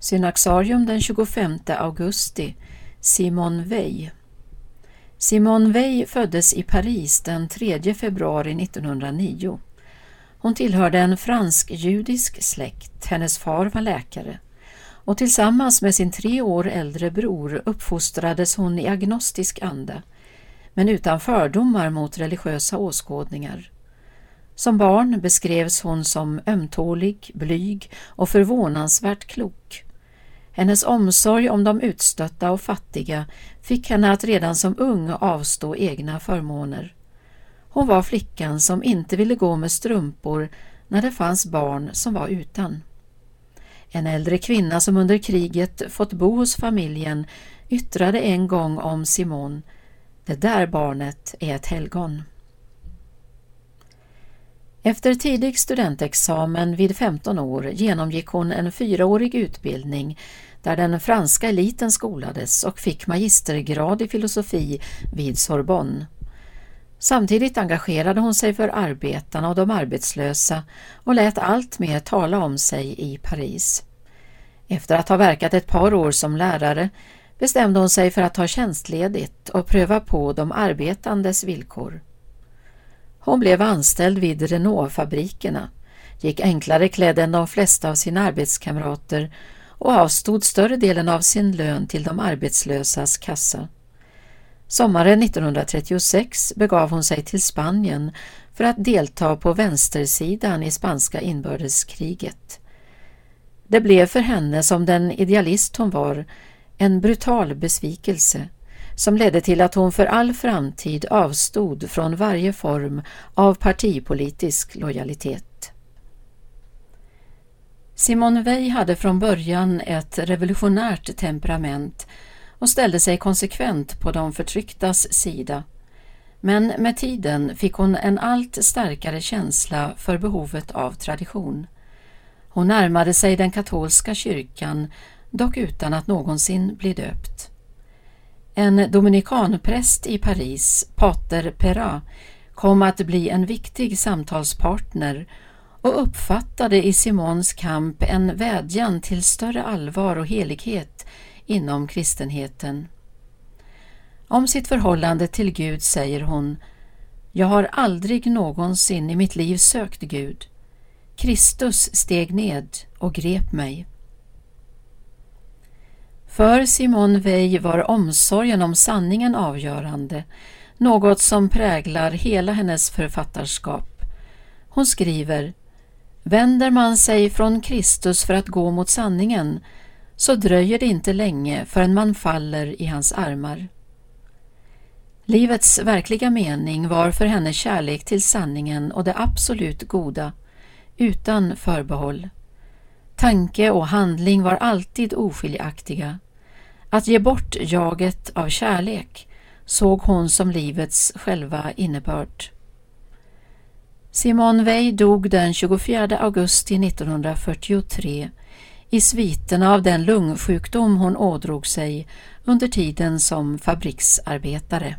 Synaxarium den 25 augusti Simon Weil Simone Weil föddes i Paris den 3 februari 1909. Hon tillhörde en fransk-judisk släkt, hennes far var läkare och tillsammans med sin tre år äldre bror uppfostrades hon i agnostisk anda, men utan fördomar mot religiösa åskådningar. Som barn beskrevs hon som ömtålig, blyg och förvånansvärt klok. Hennes omsorg om de utstötta och fattiga fick henne att redan som ung avstå egna förmåner. Hon var flickan som inte ville gå med strumpor när det fanns barn som var utan. En äldre kvinna som under kriget fått bo hos familjen yttrade en gång om Simon Det där barnet är ett helgon. Efter tidig studentexamen vid 15 år genomgick hon en fyraårig utbildning där den franska eliten skolades och fick magistergrad i filosofi vid Sorbonne. Samtidigt engagerade hon sig för arbetarna och de arbetslösa och lät allt mer tala om sig i Paris. Efter att ha verkat ett par år som lärare bestämde hon sig för att ta tjänstledigt och pröva på de arbetandes villkor. Hon blev anställd vid Renault-fabrikerna, gick enklare klädd än de flesta av sina arbetskamrater och avstod större delen av sin lön till de arbetslösas kassa. Sommaren 1936 begav hon sig till Spanien för att delta på vänstersidan i spanska inbördeskriget. Det blev för henne, som den idealist hon var, en brutal besvikelse som ledde till att hon för all framtid avstod från varje form av partipolitisk lojalitet. Simone Weil hade från början ett revolutionärt temperament och ställde sig konsekvent på de förtrycktas sida. Men med tiden fick hon en allt starkare känsla för behovet av tradition. Hon närmade sig den katolska kyrkan, dock utan att någonsin bli döpt. En dominikanpräst i Paris, pater Perrat, kom att bli en viktig samtalspartner och uppfattade i Simons kamp en vädjan till större allvar och helighet inom kristenheten. Om sitt förhållande till Gud säger hon Jag har aldrig någonsin i mitt liv sökt Gud. Kristus steg ned och grep mig. För Simone Weil var omsorgen om sanningen avgörande, något som präglar hela hennes författarskap. Hon skriver Vänder man sig från Kristus för att gå mot sanningen så dröjer det inte länge förrän man faller i hans armar. Livets verkliga mening var för henne kärlek till sanningen och det absolut goda, utan förbehåll. Tanke och handling var alltid oskiljaktiga. Att ge bort jaget av kärlek såg hon som livets själva innebörd. Simone Weil dog den 24 augusti 1943 i sviterna av den lungsjukdom hon ådrog sig under tiden som fabriksarbetare.